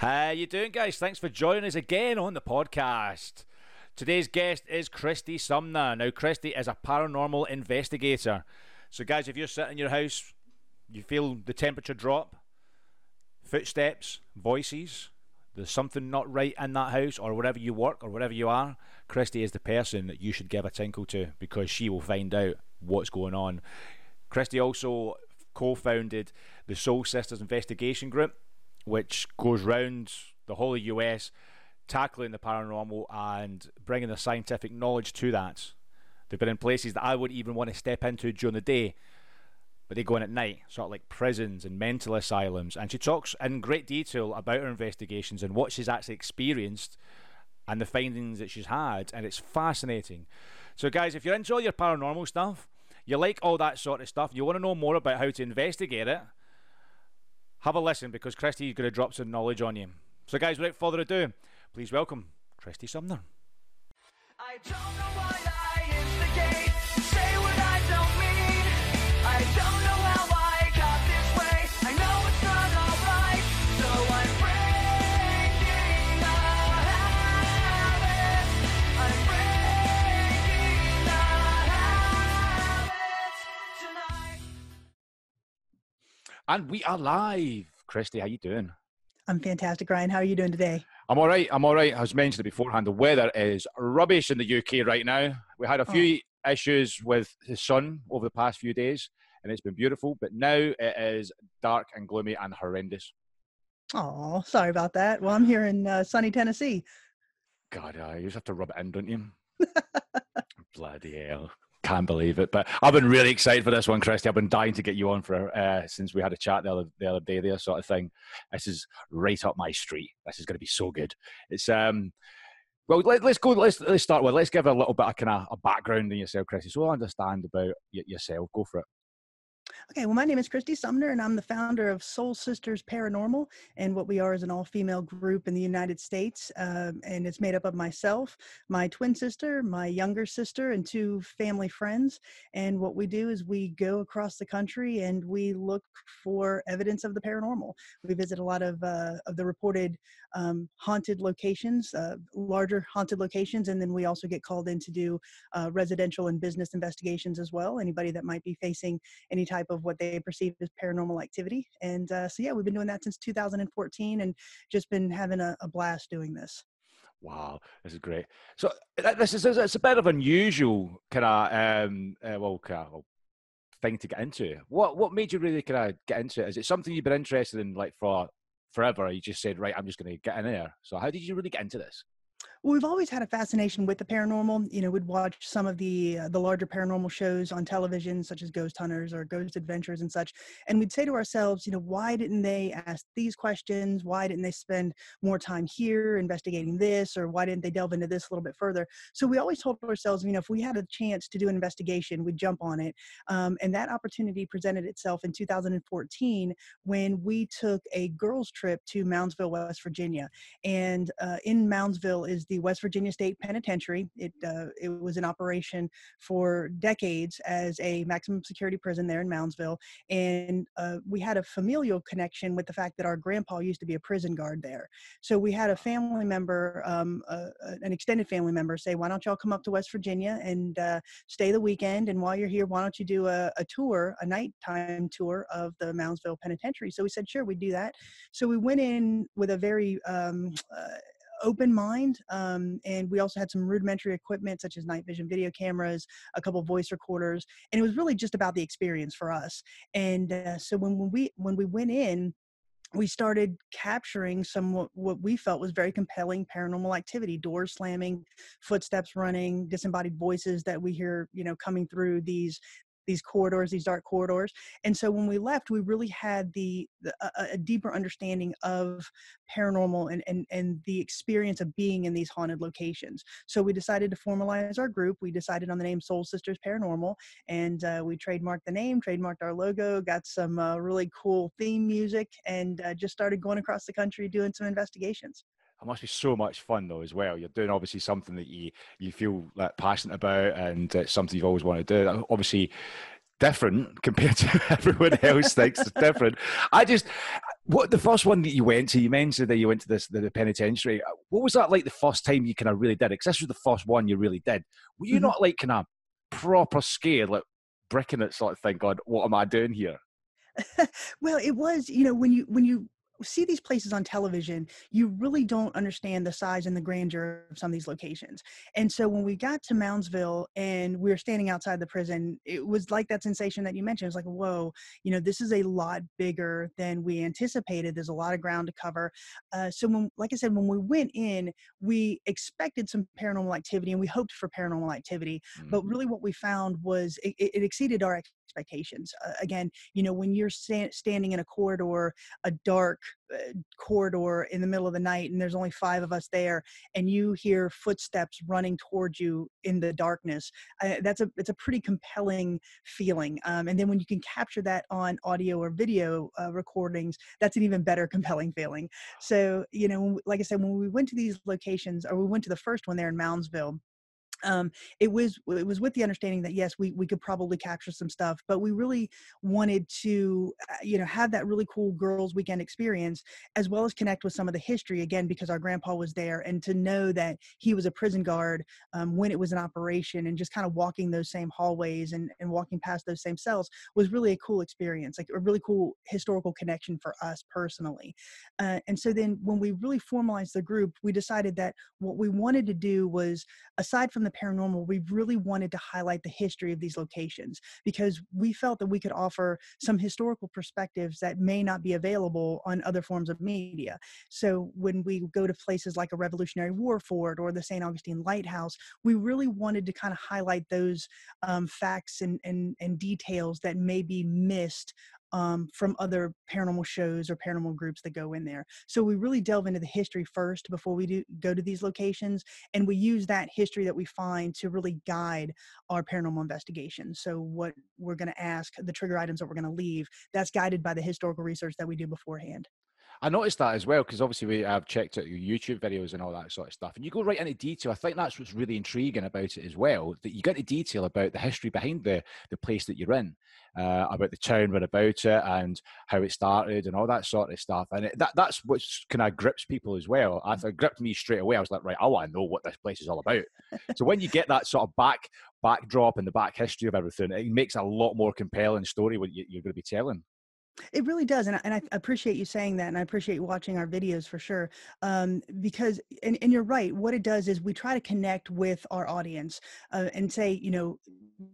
How you doing, guys? Thanks for joining us again on the podcast. Today's guest is Kristy Sumner. Now, Kristy is a paranormal investigator. So, guys, if you're sitting in your house, you feel the temperature drop, footsteps, voices, there's something not right in that house or wherever you work or wherever you are, Kristy is the person that you should give a tinkle to because she will find out what's going on. Kristy also co founded the Soul Sisters Investigation Group which goes round the whole of US, tackling the paranormal and bringing the scientific knowledge to that. They've been in places that I wouldn't even want to step into during the day, but they go in at night, sort of like prisons and mental asylums. And she talks in great detail about her investigations and what she's actually experienced and the findings that she's had, and it's fascinating. So, guys, if you're into all your paranormal stuff, you like all that sort of stuff, you want to know more about how to investigate it, have a listen because Kristy's going to drop some knowledge on you. So, guys, without further ado, please welcome Kristy Sumner. And we are live. Kristy, how you doing? I'm fantastic, Ryan. How are you doing today? I'm all right. I'm all right. I was mentioned beforehand. The weather is rubbish in the UK right now. We had a few oh. issues with the sun over the past few days, and it's been beautiful. But now it is dark and gloomy and horrendous. Oh, sorry about that. Well, I'm here in uh, sunny Tennessee. God, uh, you just have to rub it in, don't you? Bloody hell can't believe it. But I've been really excited for this one, Kristy. I've been dying to get you on for uh, since we had a chat the other the other day. There, sort of thing. This is right up my street. This is going to be so good. It's um. Well, let, us go. Let's let's start with. Let's give a little bit of kind of a background in yourself, Kristy, so I understand about y- yourself. Go for it. Okay, well, my name is Kristy Sumner, and I'm the founder of Soul Sisters Paranormal. And what we are is an all female group in the United States. Um, and it's made up of myself, my twin sister, my younger sister, and two family friends. And what we do is we go across the country and we look for evidence of the paranormal. We visit a lot of, uh, of the reported um, haunted locations, uh, larger haunted locations. And then we also get called in to do uh, residential and business investigations as well. Anybody that might be facing any type of what they perceive as paranormal activity. And uh, so, yeah, we've been doing that since 2014 and just been having a, a blast doing this. Wow, this is great. So this is it's a bit of unusual kind of um, uh, well, kind of, thing to get into. What what made you really kind of get into it? Is it something you've been interested in like for forever? You just said, right, I'm just going to get in there. So how did you really get into this? Well, we've always had a fascination with the paranormal. You know, we'd watch some of the uh, the larger paranormal shows on television, such as Ghost Hunters or Ghost Adventures and such, and we'd say to ourselves, you know, why didn't they ask these questions? Why didn't they spend more time here investigating this, or why didn't they delve into this a little bit further? So we always told ourselves, you know, if we had a chance to do an investigation, we'd jump on it. Um, and that opportunity presented itself in 2014 when we took a girls' trip to Moundsville, West Virginia, and uh, in Moundsville is the West Virginia State Penitentiary. It uh, it was in operation for decades as a maximum security prison there in Moundsville, and uh, we had a familial connection with the fact that our grandpa used to be a prison guard there. So we had a family member, um, uh, uh an extended family member, say, "Why don't y'all come up to West Virginia and uh, stay the weekend? And while you're here, why don't you do a, a tour, a nighttime tour of the Moundsville Penitentiary?" So we said, "Sure, we'd do that." So we went in with a very um, uh, open mind. Um, and we also had some rudimentary equipment such as night vision video cameras, a couple voice recorders, and it was really just about the experience for us. And uh, so when, when we when we went in, we started capturing some what, what, we felt was very compelling paranormal activity doors slamming footsteps running disembodied voices that we hear you know coming through these these corridors, these dark corridors. And so when we left, we really had the, the a, a, deeper understanding of paranormal and, and and the experience of being in these haunted locations. So we decided to formalize our group. We decided on the name Soul Sisters Paranormal, and uh, we trademarked the name, trademarked our logo, got some uh, really cool theme music, and uh, just started going across the country doing some investigations it must be so much fun though as well. You're doing obviously something that you you feel like passionate about, and something you've always wanted to do. Obviously, different compared to everyone else thinks it's different. I just What the first one that you went to? You mentioned that you went to this the, penitentiary. What was that like the first time you kind of really did it? Because this was the first one you really did. Were you mm-hmm. not like kind of proper scared, like bricking it sort of thing? God, what am I doing here? well, it was. You know, when you when you see these places on television, you really don't understand the size and the grandeur of some of these locations. And so when we got to Moundsville and we were standing outside the prison, it was like that sensation that you mentioned. It's like, whoa, you know, this is a lot bigger than we anticipated. There's a lot of ground to cover. Uh, so when, like I said, when we went in, we expected some paranormal activity and we hoped for paranormal activity. Mm-hmm. But really what we found was it, it exceeded our expectations. Uh, again, you know, when you're sta- standing in a corridor, a dark uh, corridor in the middle of the night, and there's only five of us there, and you hear footsteps running towards you in the darkness, uh, that's a it's a pretty compelling feeling. Um, and then when you can capture that on audio or video uh, recordings, that's an even better compelling feeling. So, you know, like I said, when we went to these locations, or we went to the first one there in Moundsville um, it was it was with the understanding that yes we, we could probably capture some stuff but we really wanted to uh, you know have that really cool girls weekend experience as well as connect with some of the history again because our grandpa was there and to know that he was a prison guard um, when it was an operation and just kind of walking those same hallways and, and walking past those same cells was really a cool experience like a really cool historical connection for us personally. Uh, and so then when we really formalized the group we decided that what we wanted to do was aside from the the paranormal, we really wanted to highlight the history of these locations because we felt that we could offer some historical perspectives that may not be available on other forms of media. So when we go to places like a Revolutionary War fort or the St. Augustine Lighthouse, we really wanted to kind of highlight those um, facts and, and, and details that may be missed um, from other paranormal shows or paranormal groups that go in there. So we really delve into the history first before we do go to these locations, and we use that history that we find to really guide our paranormal investigation. So what we're going to ask, the trigger items that we're going to leave, that's guided by the historical research that we do beforehand. I noticed that as well because obviously we have checked out your YouTube videos and all that sort of stuff, and you go right into detail. I think that's what's really intriguing about it as well. That you get into detail about the history behind the the place that you're in, uh, about the town, what about it, and how it started, and all that sort of stuff. And it, that that's what kind of grips people as well. I it gripped me straight away. I was like, right, I want to know what this place is all about. so when you get that sort of back backdrop and the back history of everything, it makes a lot more compelling story what you, you're going to be telling. It really does, and I, and I appreciate you saying that, and I appreciate watching our videos for sure. Um, because, and, and you're right. What it does is we try to connect with our audience uh, and say, you know,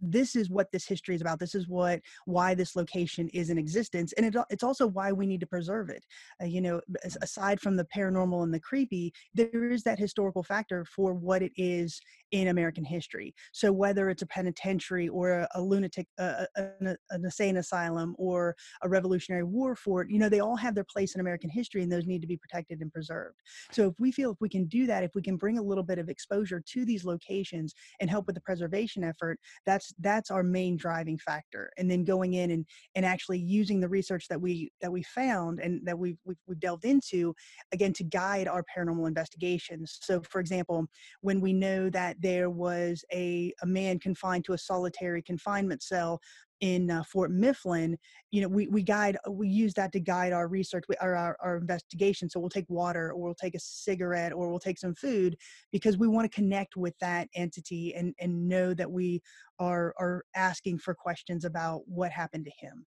this is what this history is about. This is what why this location is in existence, and it, it's also why we need to preserve it. Uh, you know, aside from the paranormal and the creepy, there is that historical factor for what it is in American history. So whether it's a penitentiary or a, a lunatic, uh, an, an insane asylum, or a Revolutionary War fort, you know, they all have their place in American history, and those need to be protected and preserved. So if we feel if we can do that, if we can bring a little bit of exposure to these locations and help with the preservation effort, that's that's our main driving factor. And then going in and and actually using the research that we that we found and that we've we've, we've delved into again to guide our paranormal investigations. So, for example, when we know that there was a, a man confined to a solitary confinement cell in uh, Fort Mifflin, you know, we, we guide, we use that to guide our research, our, our, our investigation. So we'll take water or we'll take a cigarette or we'll take some food because we want to connect with that entity and, and know that we are, are asking for questions about what happened to him.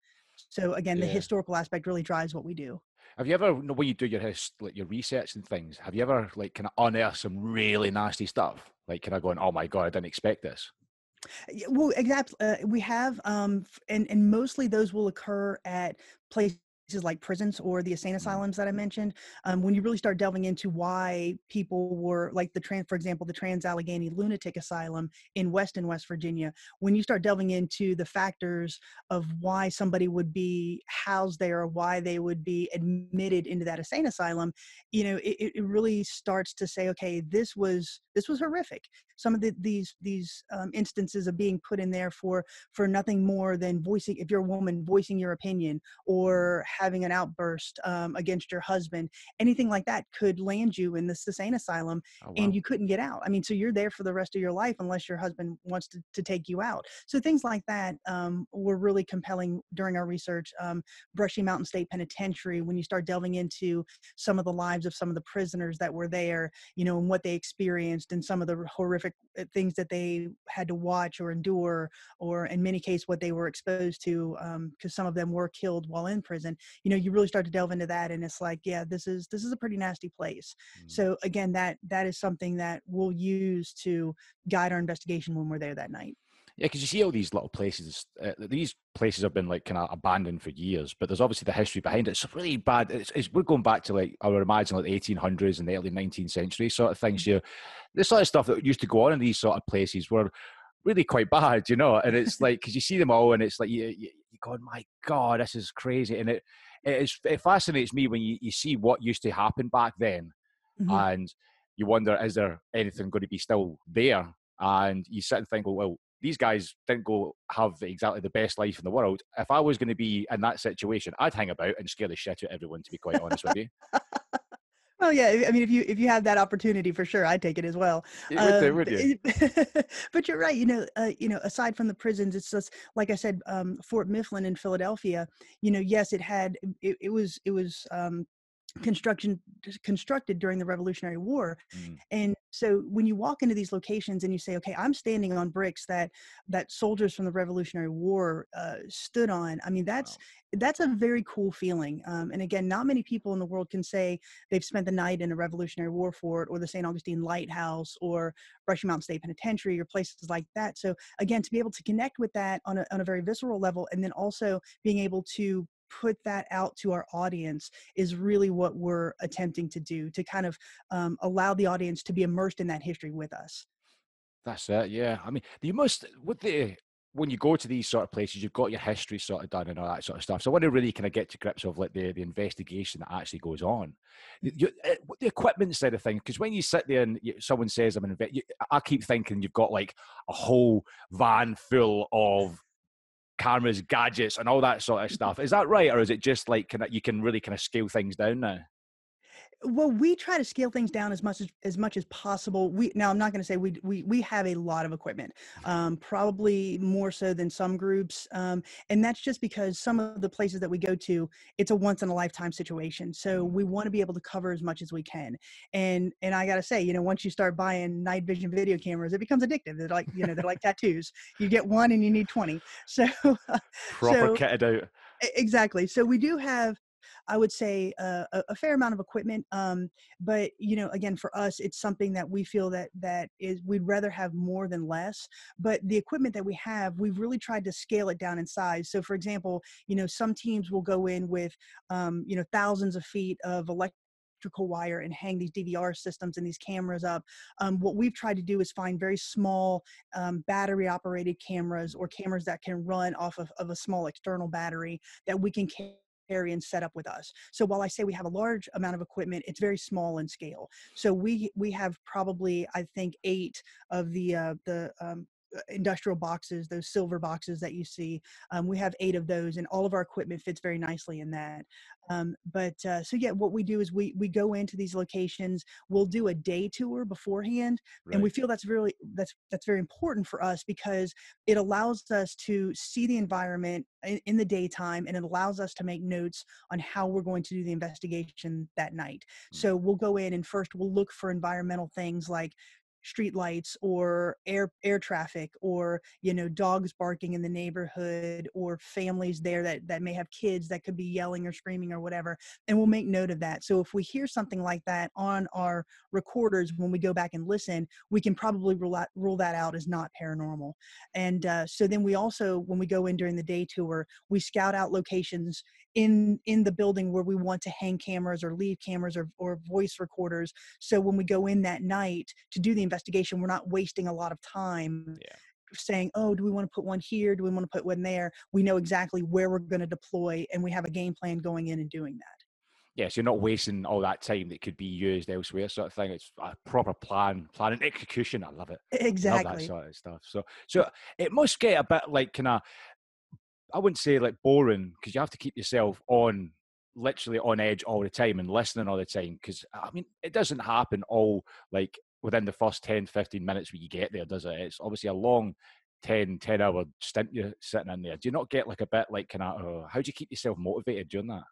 So again, yeah. the historical aspect really drives what we do. Have you ever, when you do your like your research and things, have you ever like kind of unearth some really nasty stuff? Like, kind of going, oh my god, I didn't expect this. Well, exactly. Uh, we have, um, and and mostly those will occur at places like prisons or the insane mm-hmm. asylums that I mentioned, um, when you really start delving into why people were like the trans, for example, the Trans Allegheny Lunatic Asylum in Weston, West Virginia, when you start delving into the factors of why somebody would be housed there or why they would be admitted into that insane asylum, you know, it, it really starts to say, okay, this was this was horrific. Some of the, these these um, instances of being put in there for for nothing more than voicing, if you're a woman, voicing your opinion or having an outburst um, against your husband, anything like that could land you in the insane asylum, Oh, wow. and you couldn't get out. I mean, so you're there for the rest of your life unless your husband wants to, to take you out. So things like that um, were really compelling during our research. Um, Brushy Mountain State Penitentiary, when you start delving into some of the lives of some of the prisoners that were there, you know, and what they experienced and some of the horrific uh, things that they had to watch or endure, or in many cases, what they were exposed to, because some of them were killed while in prison. You know, you really start to delve into that, and it's like, yeah, this is this is a pretty nasty place. Mm. So again, that that is something that we'll use to guide our investigation when we're there that night. Yeah, because you see all these little places. Uh, these places have been like kind of abandoned for years, but there's obviously the history behind it. It's really bad. It's, it's we're going back to like I would imagine like the 1800s and the early 19th century sort of things. Here, this sort of stuff that used to go on in these sort of places were really quite bad, you know. And it's like because you see them all, and it's like you, you you go, my God, this is crazy, and it it, is, it fascinates me when you, you see what used to happen back then, Mhm. and you wonder is there anything going to be still there? And you sit and think well, well these guys didn't go have exactly the best life in the world. If i was going to be in that situation i'd hang about and scare the shit out of everyone to be quite honest with you Well, yeah. I mean, if you if you have that opportunity, for sure, I'd take it as well. You would do, Um, would you? but you're right. You know, uh, you know, aside from the prisons, it's just like I said, um, Fort Mifflin in Philadelphia. You know, yes, it had it, it was it was um, construction constructed during the Revolutionary War, Mm, and so when you walk into these locations and you say, okay, I'm standing on bricks that that soldiers from the Revolutionary War uh, stood on. I mean, that's wow. that's a very cool feeling. Um, and again, not many people in the world can say they've spent the night in a Revolutionary War fort or the St. Augustine Lighthouse or Brushy Mountain State Penitentiary or places like that. So again, to be able to connect with that on a, on a very visceral level, and then also being able to put that out to our audience is really what we're attempting to do to kind of um, allow the audience to be immersed in that history with us. that's it yeah i mean you must with the when you go to these sort of places you've got your history sort of done and all that sort of stuff so i want to really kind of get to grips of like the, the investigation that actually goes on you, you- uh, the equipment side of things because when you sit there and you, someone says i'm an inve- i keep thinking you've got like a whole van full of cameras gadgets and all that sort of stuff. Is that right or is it just like of you can really kind of scale things down now well we try to scale things down as much as, as much as possible. We now i'm not going to say we, we we have a lot of equipment um, probably more so than some groups um, and that's just because some of the places that we go to it's a once in a lifetime situation so we want to be able to cover as much as we can and and i gotta say you know once you start buying night vision video cameras it becomes addictive they're like you know they're like tattoos you get one and you need 20 so proper So- out exactly so we do have i would say uh, a, a fair amount of equipment um, but you know again for us it's something that we feel that that is we'd rather have more than less but the equipment that we have we've really tried to scale it down in size so for example you know some teams will go in with um, you know thousands of feet of electrical wire and hang these DVR systems and these cameras up. Um, what we've tried to do is find very small um, battery operated cameras or cameras that can run off of, of a small external battery that we can and set up with us. So while I say we have a large amount of equipment, it's very small in scale. So we we have probably I think eight of the uh, the um, industrial boxes, those silver boxes that you see. Um, we have eight of those, and all of our equipment fits very nicely in that. Um, but uh, so yeah, what we do is we we go into these locations. We'll do a day tour beforehand, and we feel that's really that's that's very important for us because it allows us to see the environment in, in the daytime and it allows us to make notes on how we're going to do the investigation that night Mm. so we'll go in and first we'll look for environmental things like street lights or air air traffic or you know dogs barking in the neighborhood or families there that that may have kids that could be yelling or screaming or whatever and we'll make note of that. So if we hear something like that on our recorders when we go back and listen we can probably rule that rule that out as not paranormal. And uh, so then we also when we go in during the day tour we scout out locations in in the building where we want to hang cameras or leave cameras or, or voice recorders so when we go in that night to do the investigation we're not wasting a lot of time Yeah. saying oh do we want to put one here do we want to put one there we know exactly where we're going to deploy and we have a game plan going in and doing that yes, you're not wasting all that time that could be used elsewhere, sort of thing. It's a proper plan, plan and execution. I love it. Love that exactly sort of stuff. So, so it must get a bit like kind of, I wouldn't say like boring because you have to keep yourself on literally on edge all the time and listening all the time because i mean it doesn't happen all like within the first 10 15 minutes when you get there does it? It's obviously a long 10 10 hour stint you're sitting in there. Do you not get like a bit like kind of oh, how do you keep yourself motivated during that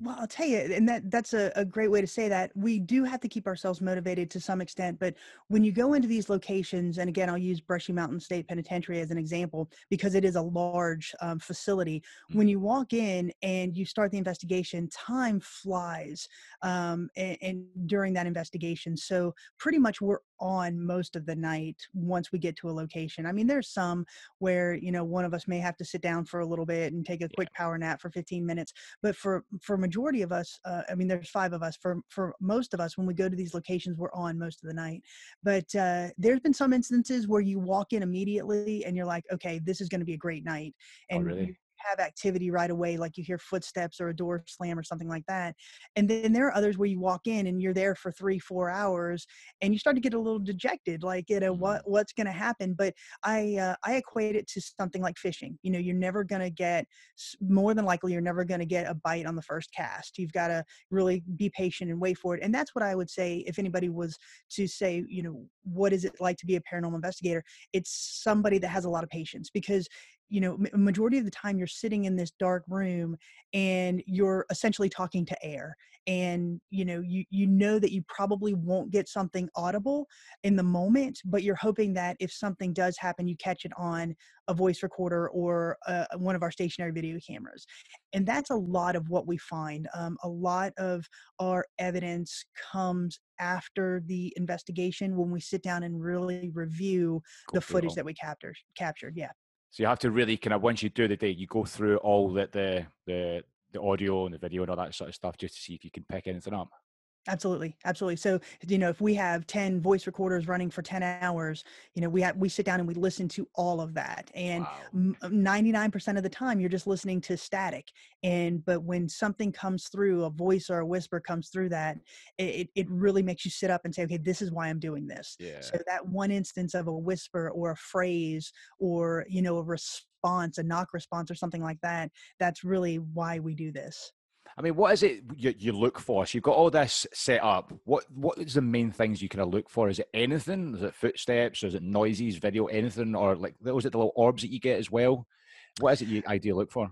well, I'll tell you, and that that's a, a great way to say that. We do have to keep ourselves motivated to some extent, but when you go into these locations, and again, I'll use Brushy Mountain State Penitentiary as an example because it is a large um, facility. Mm-hmm. When you walk in and you start the investigation, time flies, um, and, and during that investigation, so pretty much we're on most of the night once we get to a location. I mean, there's some where you know one of us may have to sit down for a little bit and take a quick power nap for 15 minutes, but for for majority of us, uh, I mean, there's five of us. For for most of us, when we go to these locations, we're on most of the night. But uh, there's been some instances where you walk in immediately and you're like, okay, this is going to be a great night, oh, and oh, really? Have activity right away, like you hear footsteps or a door slam or something like that. And then there are others where you walk in and you're there for three, four hours, and you start to get a little dejected, like you know mm-hmm. what what's going to happen. But I uh, I equate it to something like fishing. You know, you're never going to get more than likely you're never going to get a bite on the first cast. You've got to really be patient and wait for it. And that's what I would say if anybody was to say, you know, what is it like to be a paranormal investigator? It's somebody that has a lot of patience because you know majority of the time you're sitting in this dark room and you're essentially talking to air and you know you you know that you probably won't get something audible in the moment but you're hoping that if something does happen you catch it on a voice recorder or uh, one of our stationary video cameras. And that's a lot of what we find um, a lot of our evidence comes after the investigation when we sit down and really review the footage that we captured captured yeah so you have to really kind of once you do the day, you go through all the the the, the audio and the video and all that sort of stuff just to see if you can pick anything up. Absolutely, absolutely. So, you know, if we have 10 voice recorders running for 10 hours, you know, we have we sit down and we listen to all of that. And 99% uh, of the time you're just listening to static. And but when something comes through, a voice or a whisper comes through that, it it really makes you sit up and say, "Okay, this is why I'm doing this." Yeah. So that one instance of a whisper or a phrase or, you know, a response, a knock response or something like that, that's really why we do this. I mean, what is it you, you look for? So you've got all this set up. What what is the main things you kind of look for? Is it anything? Is it footsteps? Is it noises, video, anything? Or like was it the little orbs that you get as well? What is it you ideally look for?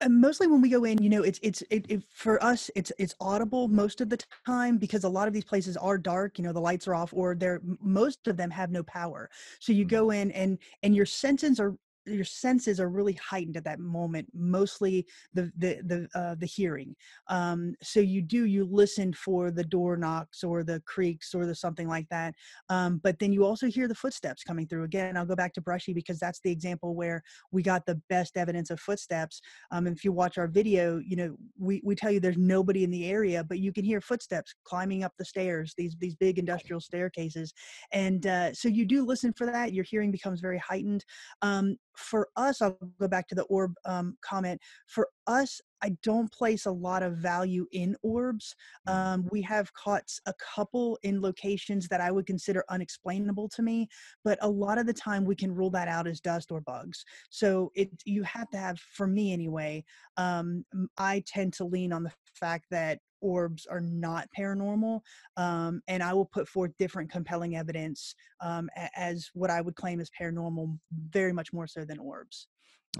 And mostly when we go in, you know, it's it's it, it, for us, it's it's audible most of the time because a lot of these places are dark. You know, the lights are off, or they're most of them have no power. So you mm-hmm. go in and and your senses are your senses are really heightened at that moment mostly the the the uh, the hearing. Um, so you do you listen for the door knocks or the creaks or the something like that um, but then you also hear the footsteps coming through. Again i'll go back to brushy because that's the example where we got the best evidence of footsteps. Um, and if you watch our video you know we, we tell you there's nobody in the area but you can hear footsteps climbing up the stairs these these big industrial staircases. And uh, so you do listen for that your hearing becomes very heightened. Um, for us, I'll go back to the orb um, comment. For us, I don't place a lot of value in orbs. Mm. Um, we have caught a couple in locations that I would consider unexplainable to me, but a lot of the time we can rule that out as dust or bugs. So it you have to have, for me anyway, um, I tend to lean on the fact that orbs are not paranormal um, and i will put forth different compelling evidence um, as what i would claim as paranormal very much more so than orbs.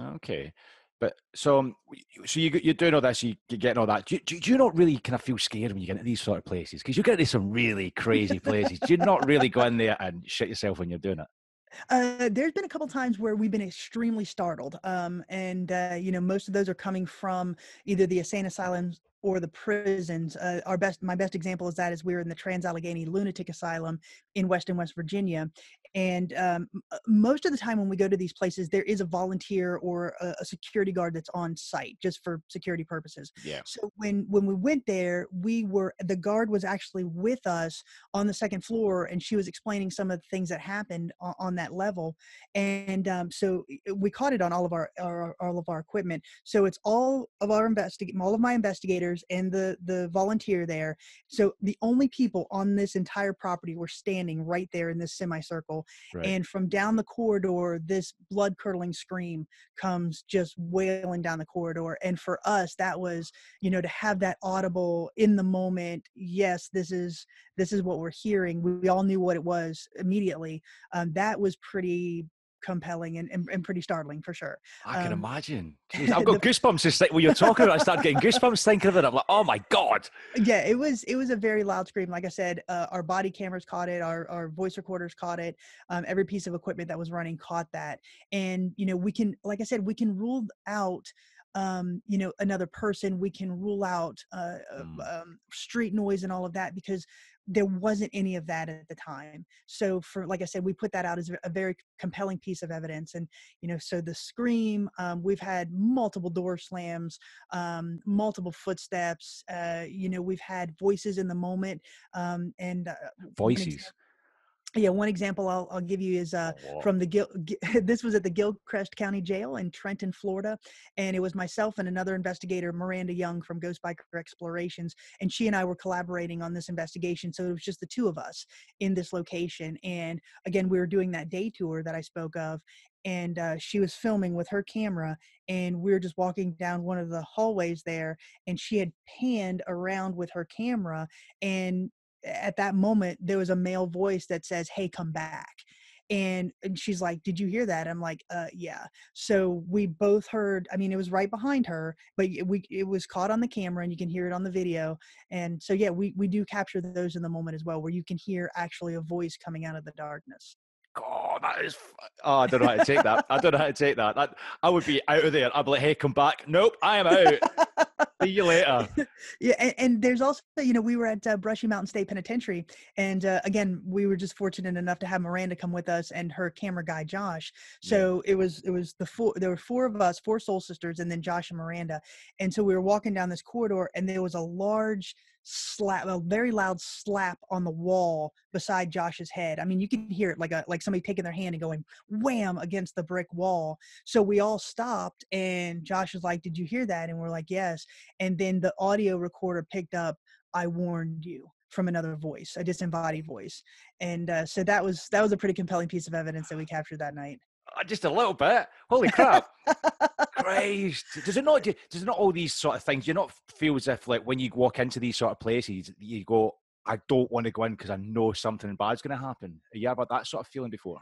Okay but so um, so you you're doing all this you, are getting all that. Do, do, do, you not really kind of feel scared when you get into these sort of places? Because you get into some really crazy places. Do you not really go in there and shit yourself when you're doing it? Uh, there's been a couple times where we've been extremely startled, um, and uh, you know most of those are coming from either the insane asylums or the prisons. Uh, our best, my best example is that is we were in the Trans Allegheny Lunatic Asylum in Weston, West Virginia, and um, uh, most of the time when we go to these places, there is a volunteer or a, a, security guard that's on site just for security purposes. Yeah. So when when we went there, we were the guard was actually with us on the second floor, and she was explaining some of the things that happened on, on that level, and um, so we caught it on all of our, our all of our equipment. So it's all of our investigate all of my investigators investigators and the the volunteer there. So the only people on this entire property were standing right there in this semicircle. Right. And from down the corridor, this blood curdling scream comes just wailing down the corridor. And for us, that was, you know, to have that audible in the moment. Yes, this is this is what we're hearing. We, we all knew what it was immediately. Um, that was pretty compelling and, and, and, pretty startling for sure. I can um, imagine. Jeez, I've got the, goosebumps just like when you're talking about. I start getting goosebumps thinking of it. I'm like, oh my god. Yeah, it was it was a very loud scream. Like I said, uh, our body cameras caught it. Our our voice recorders caught it. Um, every piece of equipment that was running caught that. And you know, we can, like I said, we can rule out um, you know another person we can rule out uh, mm. um, street noise and all of that because there wasn't any of that at the time. So for like i said we put that out as a very compelling piece of evidence and you know so the scream um, we've had multiple door slams um, multiple footsteps uh, you know we've had voices in the moment um, and uh, voices yeah one example i'll, I'll give you is uh, oh, from the Gil, this was at the Gilchrist county jail in trenton florida and it was myself and another investigator miranda young from ghost biker explorations and she and i were collaborating on this investigation so it was just the two of us in this location and again we were doing that day tour that i spoke of and uh, she was filming with her camera and we were just walking down one of the hallways there and she had panned around with her camera and at that moment there was a male voice that says hey come back. And and she's like did you hear that? I'm like uh yeah. So we both heard i mean it was right behind her but we it was caught on the camera and you can hear it on the video. And so yeah we we do capture those in the moment as well where you can hear actually a voice coming out of the darkness. God, that is. Oh, I don't know how to take that. I don't know how to take that. That I would be out of there. I'd be like, "Hey, come back." Nope, I am out. See you later. Yeah, and, and, there's also, you know, we were at uh, Brushy Mountain State Penitentiary, and uh, again, we were just fortunate enough to have Miranda come with us and her camera guy Josh. So yeah. it was it was the four. There were four of us, four soul sisters, and then Josh and Miranda. And so we were walking down this corridor, and there was a large slap, a very loud slap on the wall beside Josh's head. I mean, you can hear it like a like somebody taking their hand and going wham against the brick wall. So we all stopped, and Josh was like, "Did you hear that?" And we're like, "Yes." And then the audio recorder picked up, "I warned you." from another voice a disembodied voice and uh, so that was that was a pretty compelling piece of evidence that we captured that night uh, just a little bit. Holy crap! Christ, does it not? Does it not all these sort of things? You not feel as if like when you walk into these sort of places, you go, "I don't want to go in because I know something bad's going to happen." You ever had that sort of feeling before?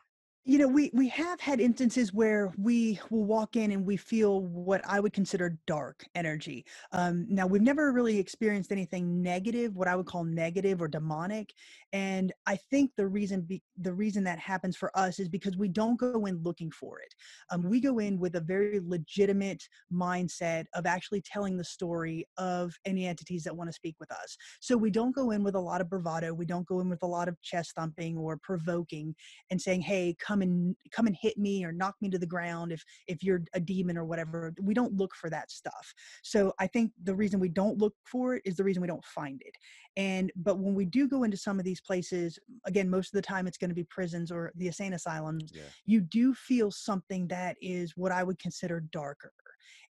You know we we have had instances where we will walk in and we feel what i would consider dark energy um, now we've never really experienced anything negative what i would call negative or demonic and i think the reason be, the reason that happens for us is because we don't go in looking for it um, we go in with a very legitimate mindset of actually telling the story of any entities that want to speak with us so we don't go in with a lot of bravado we don't go in with a lot of chest thumping or provoking and saying hey come come and come and hit me or knock me to the ground if if you're a demon or whatever we don't look for that stuff. So i think the reason we don't look for it is the reason we don't find it. And but when we do go into some of these places again most of the time it's going to be prisons or the insane asylums yeah. you do feel something that is what i would consider darker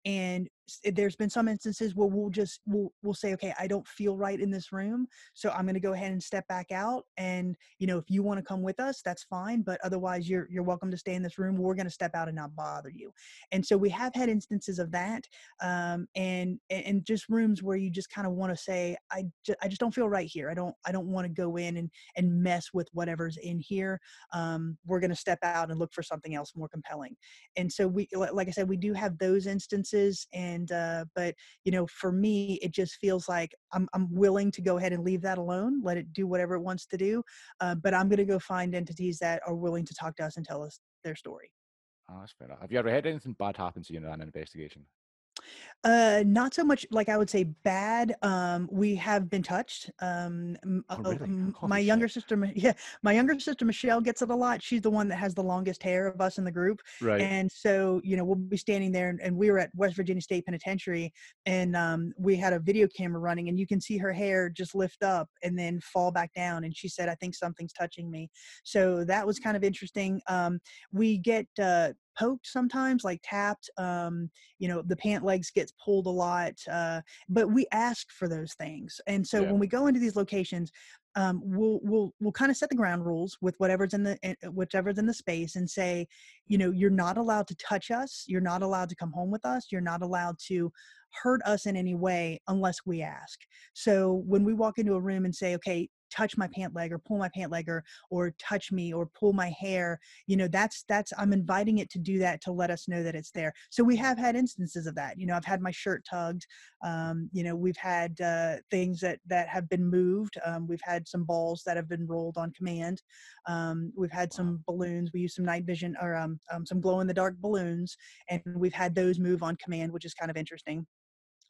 and there's been some instances where we'll just we'll, we'll say okay i don't feel right in this room so i'm going to go ahead and step back out and you know if you want to come with us that's fine but otherwise you're you're welcome to stay in this room we're going to step out and not bother you. And so we have had instances of that um, and and just rooms where you just kind of want to say i just, i just don't feel right here i don't i don't want to go in and and mess with whatever's in here um, we're going to step out and look for something else more compelling. And so we like i said we do have those instances and and uh, but you know for me it just feels like I'm, I'm willing to go ahead and leave that alone let it do whatever it wants to do uh, but i'm going to go find entities that are willing to talk to us and tell us their story oh, that's fair enough. have you ever had anything bad happen to you in an investigation uh, not so much like I would say bad. Um, we have been touched. Um, oh, uh, really? my shit. younger sister, yeah, my younger sister Michelle gets it a lot. She's the one that has the longest hair of us in the group, right? And so you know we'll be standing there, and, and we were at West Virginia State Penitentiary, and um, we had a video camera running, and you can see her hair just lift up and then fall back down. And she said, "I think something's touching me." So that was kind of interesting. Um, we get uh, poked sometimes, like tapped. Um, you know, the pant legs gets pulled a lot, uh, but we ask for those things. And so Yeah. when we go into these locations, um, we'll we'll we'll kind of set the ground rules with whatever's in the in- whichever's in the space and say, you know, you're not allowed to touch us. You're not allowed to come home with us. You're not allowed to hurt us in any way unless we ask. So when we walk into a room and say, okay, touch my pant leg or pull my pant leg or or touch me or pull my hair you know that's that's i'm inviting it to do that to let us know that it's there. So we have had instances of that you know i've had my shirt tugged um, you know we've had uh, things that that have been moved um, we've had some balls that have been rolled on command um, we've had some balloons we use some night vision or um, um, some glow in the dark balloons and we've had those move on command which is kind of interesting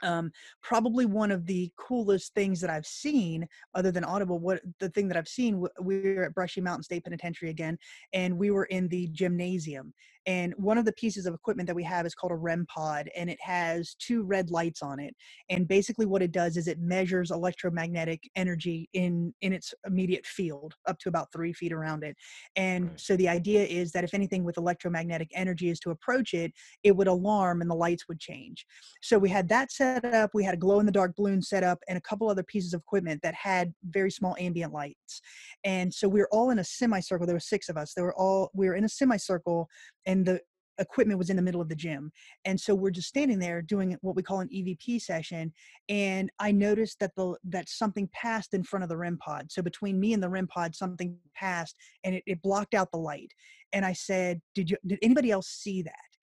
um, probably one of the coolest things that I've seen, other than Audible, what the thing that I've seen, we were at Brushy Mountain State Penitentiary again, and we were in the gymnasium. And one of the pieces of equipment that we have is called a REM pod, and it has two red lights on it. And basically, what it does is it measures electromagnetic energy in in its immediate field, up to about three feet around it. And so the idea is that if anything with electromagnetic energy is to approach it, it would alarm and the lights would change. So we had that set up. We had a glow in the dark balloon set up and a couple other pieces of equipment that had very small ambient lights. And so we were all in a semicircle. There were six of us. They were all we were in a semicircle, and the equipment was in the middle of the gym. And so we're just standing there doing what we call an EVP session. And I noticed that the that something passed in front of the REM pod. So between me and the REM pod, something passed and it, it blocked out the light. And I said, Did you did anybody else see that?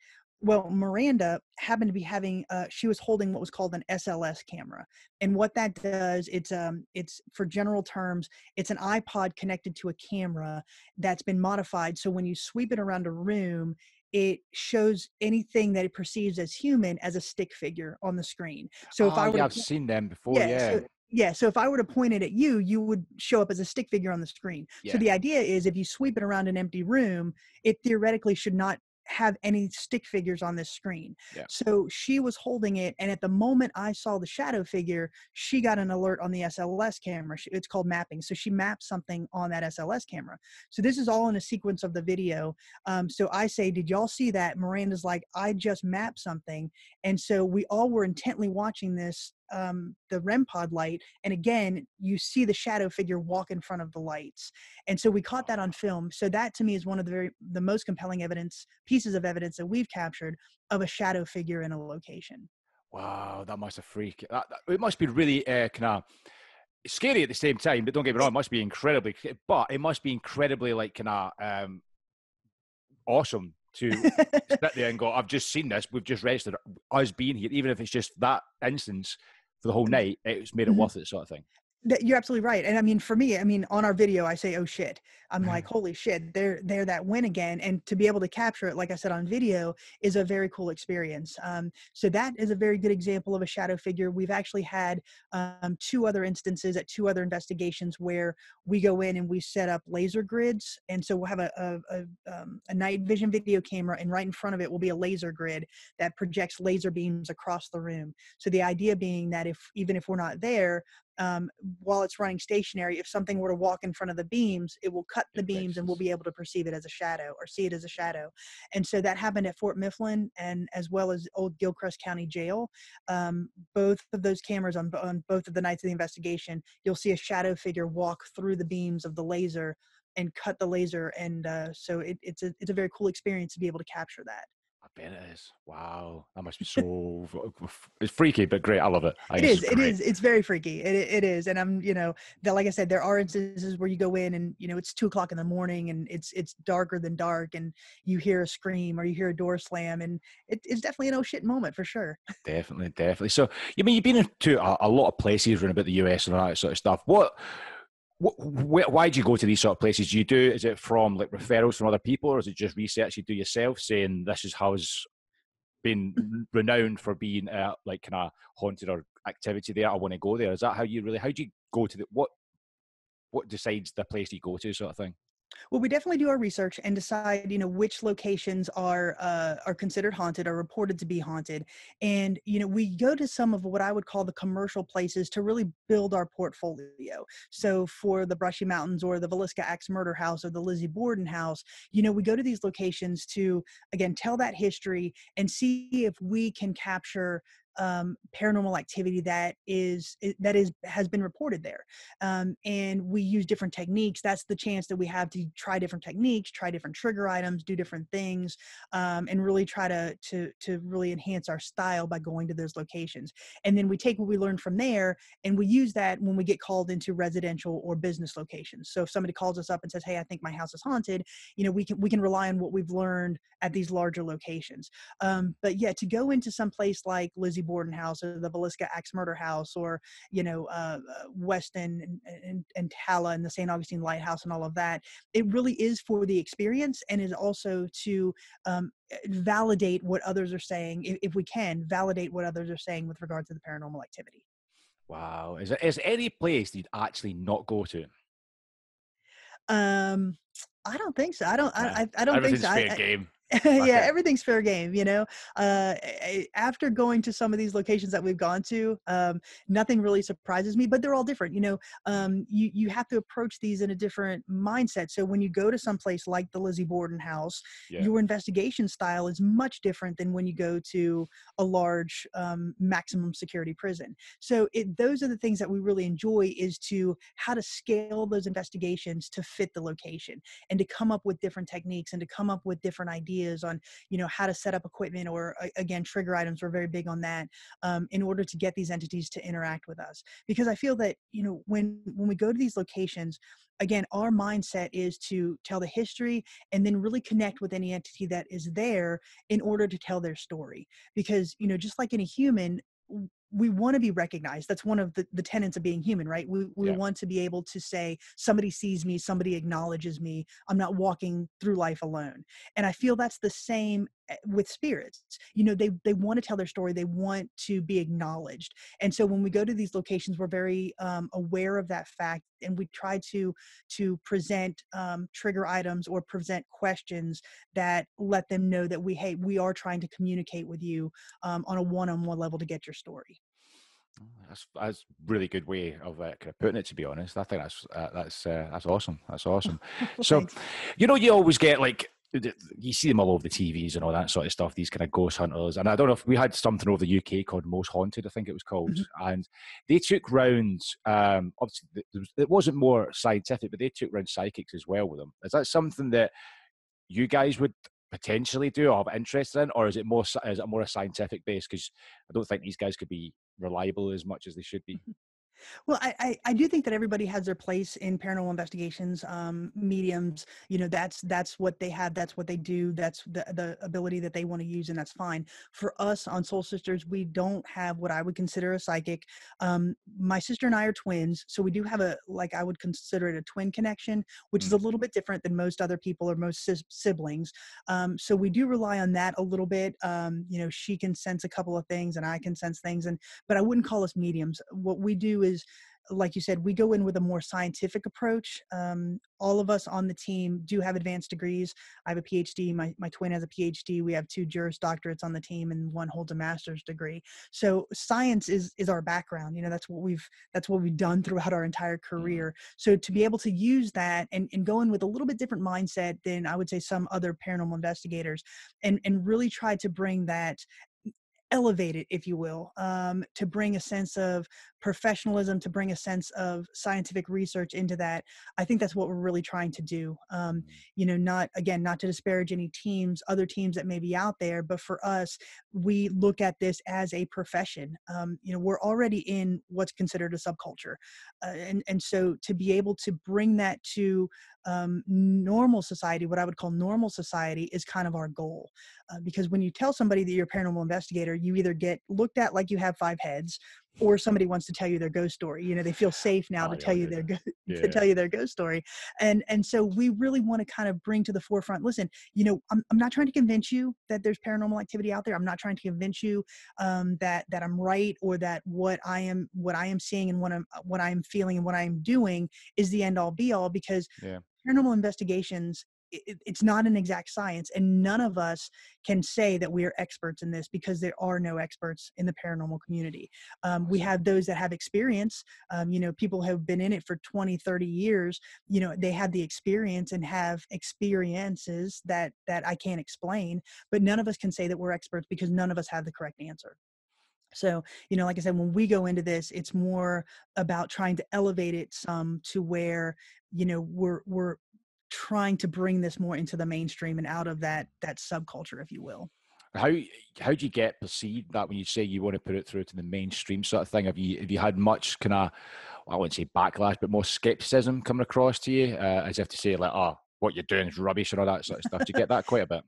Well miranda happened to be having uh, she was holding what was called an sls camera and what that does it's um it's for general terms it's an ipod connected to a camera that's been modified so when you sweep it around a room it shows anything that it perceives as human as a stick figure on the screen so if Ah, i were yeah, I've seen them before. Yeah, so, yeah so if i were to point it at you you would show up as a stick figure on the screen Yeah. so the idea is if you sweep it around an empty room it theoretically should not have any stick figures on this screen. Yeah. So she was holding it, and at the moment I saw the shadow figure, she got an alert on the SLS camera. It's called mapping. So she mapped something on that SLS camera. So this is all in a sequence of the video. Um, so I say, Did y'all see that? Miranda's like, I just mapped something. And so we all were intently watching this, um, the REM pod light. And again, you see the shadow figure walk in front of the lights. And so we caught that on film. So that to me is one of the very the most compelling evidence pieces of evidence that we've captured of a shadow figure in a location. Wow, that must have freaked. That, that- it must be really uh, kind of scary at the same time. But don't get me wrong, it must be incredibly. But it must be incredibly like kind of um, awesome to sit there and go, I've just seen this. We've just registered us being here, even if it's just that instance for the whole night. It's made it Mhm. worth it, sort of thing. That- You're absolutely right. And I mean, for me, I mean, on our video, I say, "Oh shit!" I'm Mhm. like, "Holy shit!" They're they're that win again, and to be able to capture it, like I said on video, is a very cool experience. Um, so that is a very good example of a shadow figure. We've actually had um, two other instances at two other investigations where we go in and we set up laser grids, and so we'll have a a, a, um, a night vision video camera, and right in front of it will be a laser grid that projects laser beams across the room. So the idea being that if even if we're not there, um, while it's running stationary, if something were to walk in front of the beams, it will cut the beams and we'll be able to perceive it as a shadow or see it as a shadow. And so that happened at Fort Mifflin and as well as Old Gilchrist County Jail. Um, both of those cameras on, on both of the nights of the investigation, you'll see a shadow figure walk through the beams of the laser and cut the laser. And uh, so it, it's a it's a very cool experience to be able to capture that. I it is. Wow, that must be so. it's freaky, but great. I love it. I It is. It is. It's very freaky. It, it is. And I'm, you know, that like I said, there are instances where you go in and you know it's two o'clock in the morning and it's it's darker than dark and you hear a scream or you hear a door slam and it, it's definitely an oh shit moment for sure. Definitely, definitely. So, you mean you've been into a, a lot of places around about the US and all that sort of stuff. What, wh- why do you go to these sort of places? Do you do is it from like referrals from other people, or is it just research you do yourself, saying this is how it's been renowned for being uh, like kind of haunted or activity there? I want to go there. Is that how you really? How do you go to the what? What decides the place you go to, sort of thing? Well, we definitely do our research and decide, you know, which locations are uh, are considered haunted or reported to be haunted, and you know, we go to some of what I would call the commercial places to really build our portfolio. So, for the Brushy Mountains or the Villisca Axe Murder House or the Lizzie Borden House, you know, we go to these locations to again tell that history and see if we can capture um, paranormal activity that is that is has been reported there. Um, and we use different techniques. That's the chance that we have to try different techniques try different trigger items do different things um, and really try to to to really enhance our style by going to those locations. And then we take what we learn from there and we use that when we get called into residential or business locations. So if somebody calls us up and says hey i think my house is haunted you know we can we can rely on what we've learned at these larger locations. Um, but yeah to go into some place like lizzie Borden House or the Villisca Axe Murder House or, you know, uh, uh, Weston and, and, and Tala and the St. Augustine Lighthouse and all of that. It really is for the experience and is also to um, eh, validate what others are saying, if, if we can, validate what others are saying with regard to the paranormal activity. Wow. Is there, is there any place you'd actually not go to? Um, I don't think so. I don't. I, I, I don't think so. I, game. yeah, everything's fair game. You know, uh, after going to some of these locations that we've gone to, um, nothing really surprises me. But they're all different. You know, um, you you have to approach these in a different mindset. So when you go to some place like the Lizzie Borden House, yeah. your investigation style is much different than when you go to a large um, maximum security prison. So it, those are the things that we really enjoy is to how to scale those investigations to fit the location and to come up with different techniques and to come up with different ideas ideas on you know how to set up equipment or again trigger items we're very big on that um, in order to get these entities to interact with us. Because i feel that you know when when we go to these locations again our mindset is to tell the history and then really connect with any entity that is there in order to tell their story. Because you know just like any human we want to be recognized that's one of the, the tenets of being human right? We, we yeah. want to be able to say somebody sees me somebody acknowledges me i'm not walking through life alone. And i feel that's the same Eh, with spirits. You know they they want to tell their story they want to be acknowledged. And so when we go to these locations we're very um, aware of that fact and we try to to present um, trigger items or present questions that let them know that we hey we are trying to communicate with you um, on a one-on-one level to get your story oh, that's that's really good way of uh, kind of putting it. To be honest, I think that's uh, that's uh, that's awesome. That's awesome. so, you know, you always get like you see them all over the TVs and all that sort of stuff. These kind of ghost hunters, and I don't know if we had something over the UK called Most Haunted, I think it was called, mm-hmm. and they took rounds. Um, obviously, it wasn't more scientific, but they took round psychics as well with them. Is that something that you guys would potentially do or have interest in, or is it more is it more a scientific base? Because I don't think these guys could be reliable as much as they should be. Mm-hmm. Well, I, I, I, do think that everybody has their place in paranormal investigations. Um, mediums, you know, that's that's what they have. That's what they do. That's the the ability that they want to use, and that's fine. For us on Soul Sisters, we don't have what I would consider a psychic. Um, my sister and I are twins, so we do have a like I would consider it a twin connection, which is a little bit different than most other people or most siblings. Um, so we do rely on that a little bit. Um, you know, she can sense a couple of things, and I can sense things, and but I wouldn't call us mediums. What we do is is like you said, we go in with a more scientific approach. Um, all of us on the team do have advanced degrees. I have a PhD. My, my twin has a PhD. We have two Juris Doctorates on the team, and one holds a master's degree. So science is is our background. You know, that's what we've that's what we've done throughout our entire career. So to be able to use that and, and go in with a little bit different mindset than I would say some other paranormal investigators, and and really try to bring that elevate it, if you will, um, to bring a sense of professionalism, to bring a sense of scientific research into that. I think that's what we're really trying to do. Um, mm. you know, not again, not to disparage any teams, other teams that may be out there, but for us, we look at this as a profession. Um, you know, we're already in what's considered a subculture, uh, and and so to be able to bring that to um, normal society, what I would call normal society, is kind of our goal. Uh, because when you tell somebody that you're a paranormal investigator, you either get looked at like you have five heads, or somebody wants to tell you their ghost story. You know, they feel safe now oh, to tell you their go- yeah. to tell you their ghost story, and and so we really want to kind of bring to the forefront. Listen, you know, I'm I'm not trying to convince you that there's paranormal activity out there. I'm not trying to convince you um, that that I'm right or that what I am what I am seeing and what I'm what I am feeling and what I am doing is the end all be all because. Yeah paranormal investigations it, it's not an exact science and none of us can say that we are experts in this because there are no experts in the paranormal community. Um, we have those that have experience um, you know people have been in it for 20 30 years you know they have the experience and have experiences that that i can't explain but none of us can say that we're experts because none of us have the correct answer. So, you know, like I said, when we go into this, it's more about trying to elevate it some to where, you know, we're we're trying to bring this more into the mainstream and out of that that subculture, if you will. How how do you get perceived that when you say you want to put it through to the mainstream sort of thing? Have you have you had much kind of well, I wouldn't say backlash, but more skepticism coming across to you, uh, as if to say like, oh, what you're doing is rubbish and all that sort of stuff. Do you get that quite a bit?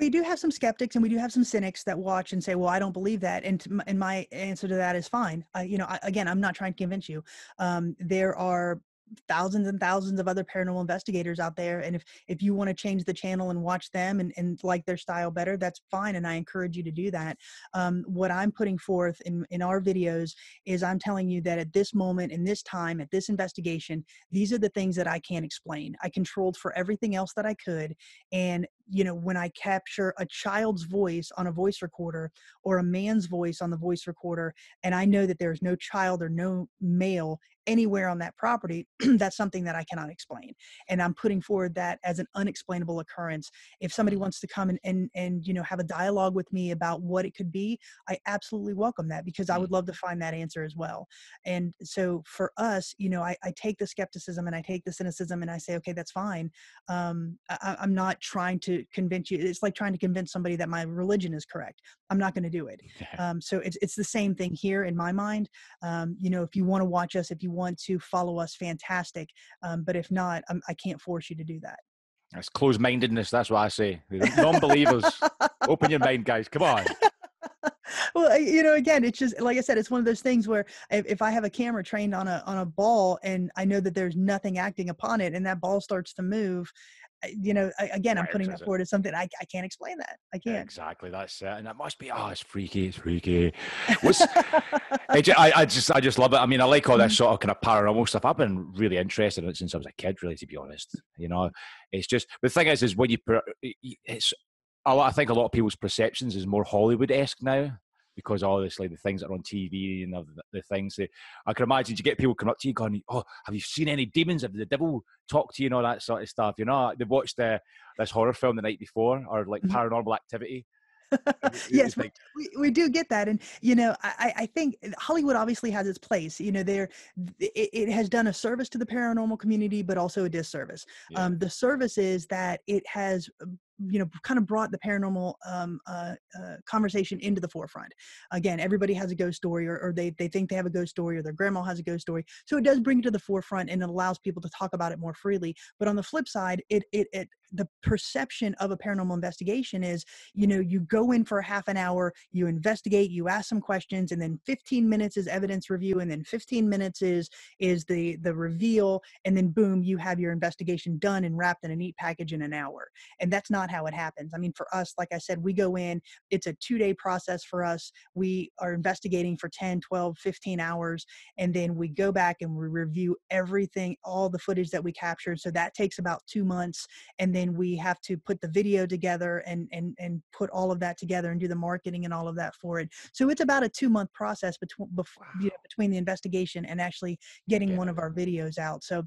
we do have some skeptics and we do have some cynics that watch and say well i don't believe that and, and my answer to that is fine I, you know I, again i'm not trying to convince you um, there are thousands and thousands of other paranormal investigators out there and if if you want to change the channel and watch them and, and like their style better that's fine and i encourage you to do that. Um, what i'm putting forth in in our videos is i'm telling you that at this moment in this time at this investigation these are the things that i can't explain. I controlled for everything else that i could and you know when i capture a child's voice on a voice recorder or a man's voice on the voice recorder and i know that there's no child or no male anywhere on that property, that's something that I cannot explain. And I'm putting forward that as an unexplainable occurrence. If somebody mm-hmm. wants to come and, and, and you know, have a dialogue with me about what it could be, I absolutely welcome that because I would love to mm-hmm. find that answer as well. And so for us, you know, I, I take the skepticism and I take the cynicism and I say, okay, that's fine. Um, I, I'm not trying to convince you. It's like trying to convince somebody that my religion is correct. I'm not going to do it. Um, so it's, it's the same thing here in my mind. Um, you know, if you want to watch us, if you want to follow us, fantastic. Um, but if not, I'm, I can not force you to do that. That's closed mindedness. That's what I say. Non believers, open your mind, guys. Come on. well you know again it's just like i said it's one of those things where if, if, i have a camera trained on a on a ball and i know that there's nothing acting upon it and that ball starts to move you know, again, I'm putting that forward as something I, I can't explain that. I can't. Exactly. That's it. And that must be, oh, it's freaky. It's freaky. What's, I, I just, I just love it. I mean, I like all that mm-hmm. sort of kind of paranormal stuff. I've been really interested in it since I was a kid, really, to be honest. You know, it's just, the thing is, is when you, it's, a lot, I think a lot of people's perceptions is more Hollywood esque now because obviously the things that are on TV and the, the things that I can imagine you get people coming up to you going, "Oh, have you seen any demons? Have the devil talked to you and all that sort of stuff?" You know, they've watched uh, this horror film the night before or like mm-hmm. Paranormal Activity. yes, we, we do get that, and you know, I, I think Hollywood obviously has its place. You know, there it, it, has done a service to the paranormal community, but also a disservice. Yeah. Um, the service is that it has you know kind of brought the paranormal um, uh, uh, conversation into the forefront. Again everybody has a ghost story or, or, they, they think they have a ghost story or their grandma has a ghost story. So it does bring it to the forefront and it allows people to talk about it more freely. But on the flip side it it, it the perception of a paranormal investigation is you know you go in for a half an hour you investigate you ask some questions and then 15 minutes is evidence review and then 15 minutes is is the the reveal and then boom you have your investigation done and wrapped in a neat package in an hour. And that's not how it happens. I mean for us like i said we go in it's a two day process for us. We are investigating for 10 12 15 hours and then we go back and we review everything all the footage that we captured. So that takes about two months and then we have to put the video together and and and put all of that together and do the marketing and all of that for it. So it's about a two month process between before, you know, between the investigation and actually getting yeah. one of our videos out. So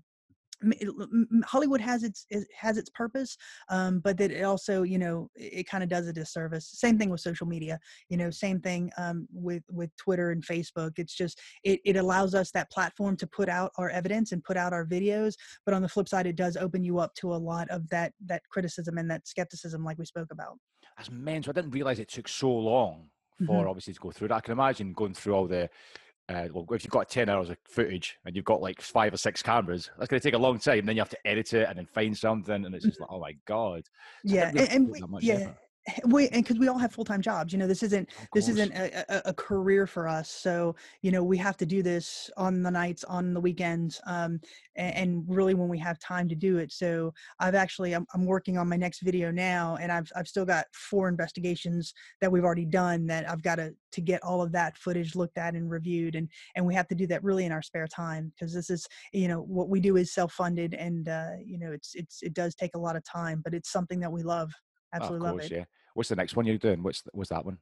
Hollywood has its has its purpose, um, but that it also you know it kind of does a disservice. Same thing with social media, you know, same thing um, with with Twitter and Facebook. It's just it it allows us that platform to put out our evidence and put out our videos, but on the flip side, it does open you up to a lot of that that criticism and that skepticism, like we spoke about. As men's, I didn't realize it took so long for mm-hmm. obviously to go through that. I can imagine going through all the uh, well, if you've got 10 hours of footage and you've got like five or six cameras, that's going to take a long time. Then you have to edit it and then find something. And it's just like, oh my God. So yeah. And, and we, yeah. Effort. we and because we all have full-time jobs you know this isn't this isn't a, a, a, career for us so you know we have to do this on the nights on the weekends um, and, and, really when we have time to do it so i've actually I'm, I'm, working on my next video now and i've i've still got four investigations that we've already done that i've got to to get all of that footage looked at and reviewed and and we have to do that really in our spare time because this is you know what we do is self-funded and uh, you know it's it's it does take a lot of time but it's something that we love absolutely course, love it yeah what's the next one you're doing what's what's that one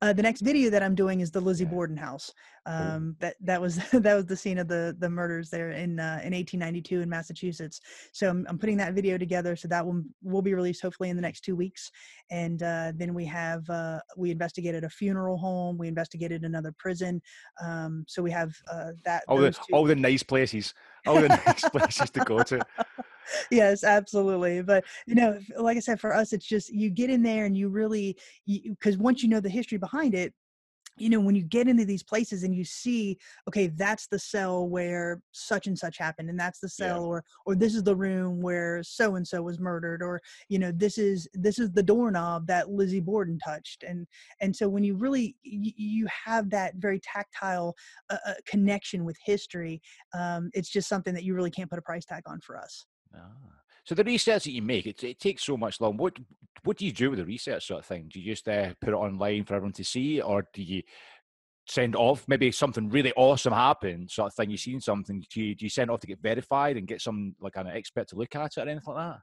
uh, the next video that I'm doing is the Lizzie yeah. Borden house. Um, that that was that was the scene of the the murders there in uh, in 1892 in Massachusetts. So I'm, I'm putting that video together. So that one will be released hopefully in the next two weeks. And uh, then we have uh, we investigated a funeral home. We investigated another prison. Um, so we have uh, that. All the all the nice places. All the nice places to go to yes absolutely but you know like i said for us it's just you get in there and you really because once you know the history behind it you know when you get into these places and you see okay that's the cell where such and such happened and that's the cell yeah. or or this is the room where so and so was murdered or you know this is this is the doorknob that lizzie borden touched and and so when you really you, you have that very tactile uh, uh, connection with history um, it's just something that you really can't put a price tag on for us Ah. So the research that you make, it, it takes so much long. What what do you do with the research sort of thing? Do you just uh, put it online for everyone to see, or do you send off maybe something really awesome happened, sort of thing? You've seen something. Do you, do you send off to get verified and get some like an expert to look at it or anything like that?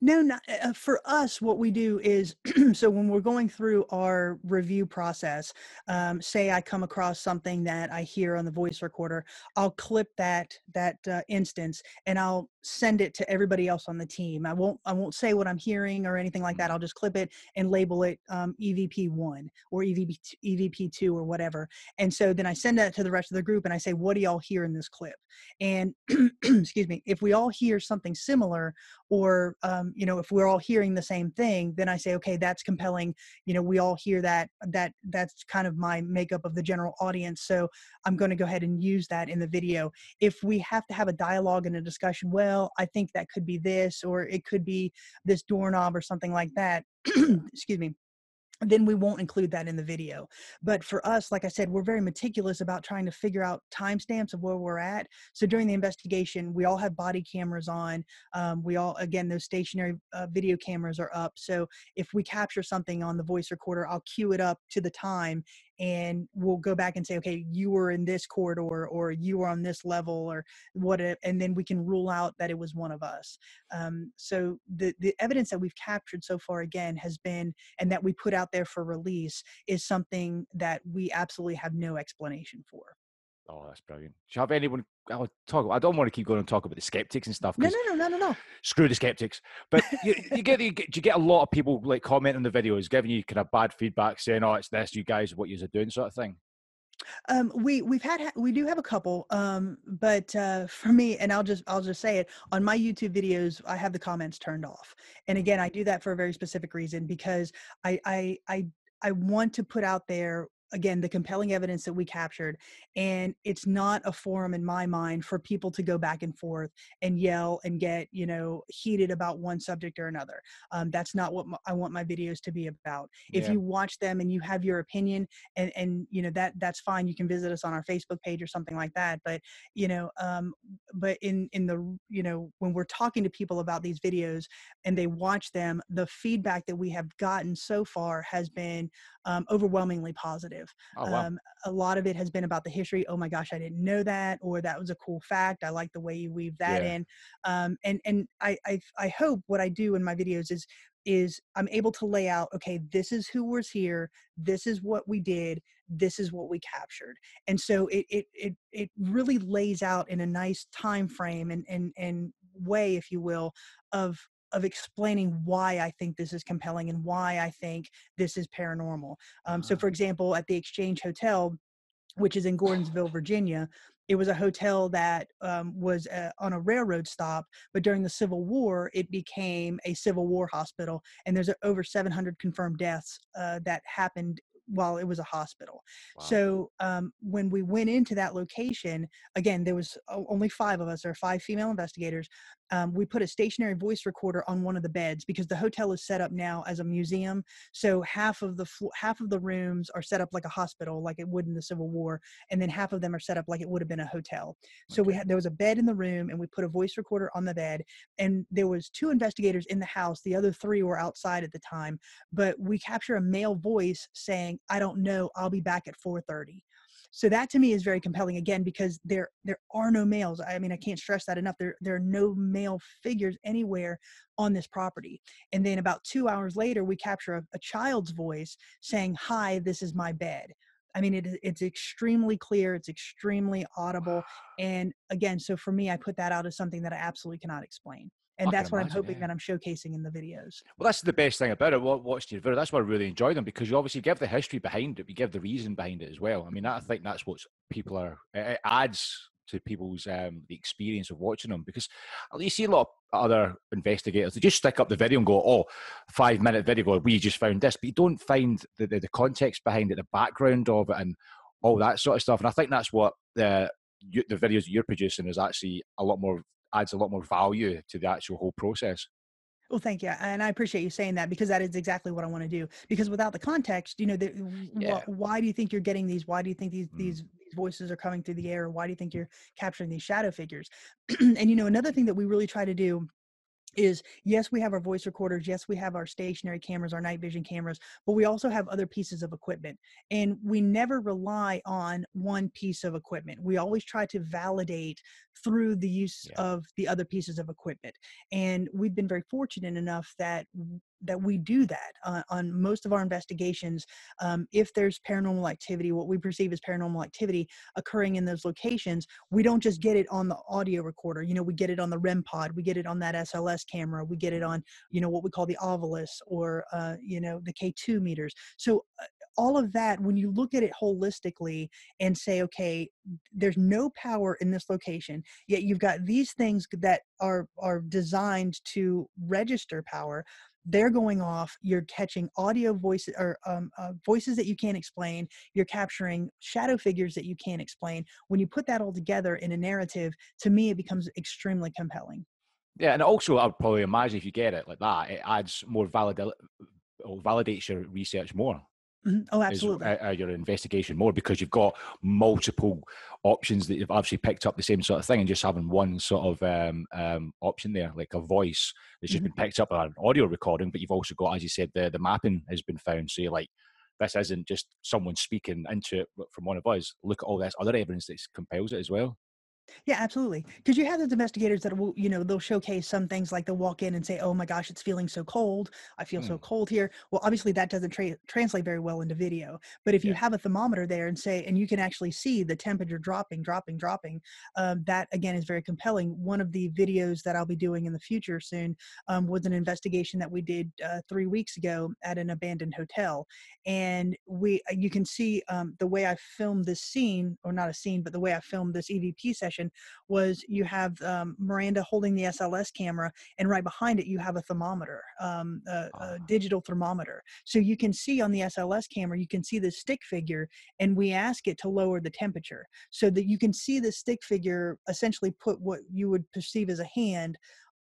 No, not, uh, for us, what we do is so when we're going through our review process, um, say I come across something that I hear on the voice recorder, I'll clip that that uh, instance and I'll send it to everybody else on the team. I won't I won't say what I'm hearing or anything like that. Mm-hmm. I'll just clip it and label it um, EVP one or EVP EVP two or whatever. And so then I send that to the rest of the group and I say, what do y'all hear in this clip? And excuse me, if we all hear something similar or um, you know if we're all hearing the same thing then i say okay that's compelling. You know we all hear that that that's kind of my makeup of the general audience so i'm going to go ahead and use that in the video. If we have to have a dialogue and a discussion well i think that could be this or it could be this doorknob or something like that excuse me then we won't include that in the video. But for us, like I said, we're very meticulous about trying to figure out timestamps of where we're at. So during the investigation, we all have body cameras on. Um, we all, again, those stationary uh, video cameras are up. So if we capture something on the voice recorder, I'll cue it up to the time and we'll go back and say okay you were in this corridor or you were on this level or what it, and then we can rule out that it was one of us. Um, so the the evidence that we've captured so far again has been and that we put out there for release is something that we absolutely have no explanation for Oh, that's brilliant. Do you have anyone? I'll talk. I don't want to keep going and talk about the skeptics and stuff. No, no, no, no, no, no. Screw the skeptics. But you, you get you get you get a lot of people like commenting on the videos, giving you kind of bad feedback, saying, "Oh, it's this, you guys, what you're doing," sort of thing. Um, we we've had we do have a couple, um, but uh, for me, and I'll just I'll just say it on my YouTube videos, I have the comments turned off, and again, I do that for a very specific reason because I I I I want to put out there again the compelling evidence that we captured and it's not a forum in my mind for people to go back and forth and yell and get you know heated about one subject or another um, that's not what my, i want my videos to be about if yeah. you watch them and you have your opinion and and you know that that's fine you can visit us on our facebook page or something like that but you know um, but in in the you know when we're talking to people about these videos and they watch them the feedback that we have gotten so far has been um, overwhelmingly positive. Oh, wow. um, a lot of it has been about the history. Oh my gosh, I didn't know that, or that was a cool fact. I like the way you weave that yeah. in. Um, and and I, I I hope what I do in my videos is is I'm able to lay out, okay, this is who was here, this is what we did, this is what we captured. And so it it it it really lays out in a nice time frame and and and way, if you will, of of explaining why I think this is compelling and why I think this is paranormal. Um, so, for ah. example, at the Exchange Hotel, which is in Gordonsville, Virginia, it was a hotel that um, was uh, on a railroad stop, but during the Civil War, it became a Civil War hospital, and there's over 700 confirmed deaths uh, that happened while it was a hospital. Wow. So um, when we went into that location, again, there was only five of us, or five female investigators, um, we put a stationary voice recorder on one of the beds because the hotel is set up now as a museum. So half of the fl- half of the rooms are set up like a hospital, like it would in the Civil War, and then half of them are set up like it would have been a hotel. So we had there was a bed in the room, and we put a voice recorder on the bed, and there was two investigators in the house. The other three were outside at the time, but we capture a male voice saying, "I don't know. I'll be back at 4:30." So that to me is very compelling again because there there are no males i mean i can't stress that enough there there are no male figures anywhere on this property. And then about two hours later we capture a, a child's voice saying hi this is my bed. I mean, it, it's extremely clear, it's extremely audible. And again, so for me, I put that out as something that I absolutely cannot explain and that's what imagine, I'm hoping yeah. that I'm showcasing in the videos. Well, that's the best thing about it. Watched your video. That's why I really enjoy them because you obviously give the history behind it, you give the reason behind it as well. I mean, I think that's what people are. It adds to people's um, the experience of watching them because you see a lot of other investigators they just stick up the video and go oh five minute video we just found this but you don't find the, the, the context behind it the background of it and all that sort of stuff and i think that's what the the videos you're producing is actually a lot more adds a lot more value to the actual whole process. Well, thank you, and I appreciate you saying that because that is exactly what I want to do. Because without the context, you know, the, yeah. wh- why do you think you're getting these? Why do you think these mm. these these voices are coming through the air? Why do you think you're capturing these shadow figures? and you know, another thing that we really try to do is yes we have our voice recorders yes we have our stationary cameras our night vision cameras but we also have other pieces of equipment and we never rely on one piece of equipment we always try to validate through the use yeah. of the other pieces of equipment and we've been very fortunate enough that that we do that uh, on most of our investigations. Um, if there's paranormal activity, what we perceive as paranormal activity occurring in those locations, we don't just get it on the audio recorder. You know, we get it on the REM pod, we get it on that SLS camera, we get it on, you know, what we call the Ovilus or, uh, you know, the K2 meters. So uh, all of that, when you look at it holistically and say, okay, there's no power in this location, yet you've got these things that are are designed to register power they're going off you're catching audio voices or um, uh, voices that you can't explain you're capturing shadow figures that you can't explain when you put that all together in a narrative to me it becomes extremely compelling yeah and also i would probably imagine if you get it like that it adds more valid validates your research more. Oh, absolutely. Is, uh, uh, your investigation more because you've got multiple options that you've obviously picked up the same sort of thing and just having one sort of um, um, option there, like a voice that's just mm-hmm. been picked up on an audio recording, but you've also got, as you said, the, the mapping has been found. So you're like, this isn't just someone speaking into it from one of us. Look at all this other evidence that compels it as well. Yeah, absolutely. Because you have those investigators that will, you know, they'll showcase some things like they'll walk in and say, "Oh my gosh, it's feeling so cold. I feel mm. so cold here." Well, obviously that doesn't tra- translate very well into video. But if yeah. you have a thermometer there and say, and you can actually see the temperature dropping, dropping, dropping, um, that again is very compelling. One of the videos that I'll be doing in the future soon um, was an investigation that we did uh, three weeks ago at an abandoned hotel, and we, uh, you can see um, the way I filmed this scene, or not a scene, but the way I filmed this EVP session was you have um, Miranda holding the SLS camera, and right behind it you have a thermometer, um, a, a, ah. digital thermometer. So you can see on the SLS camera, you can see the stick figure, and we ask it to lower the temperature so that you can see the stick figure essentially put what you would perceive as a hand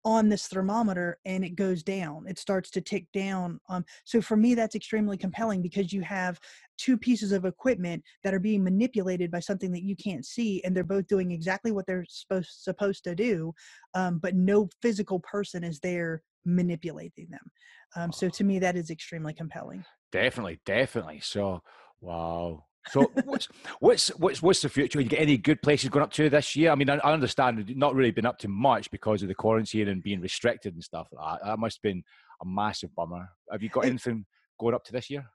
on this thermometer and it goes down it starts to tick down um, so for me that's extremely compelling because you have two pieces of equipment that are being manipulated by something that you can't see and they're both doing exactly what they're supposed supposed to do um, but no physical person is there manipulating them um, so to me that is extremely compelling. Definitely definitely so wow so what's what's what's what's the future? You get any good places going up to this year? I mean, I, I understand not really been up to much because of the quarantine and being restricted and stuff like that. That must have been a massive bummer. Have you got anything going up to this year?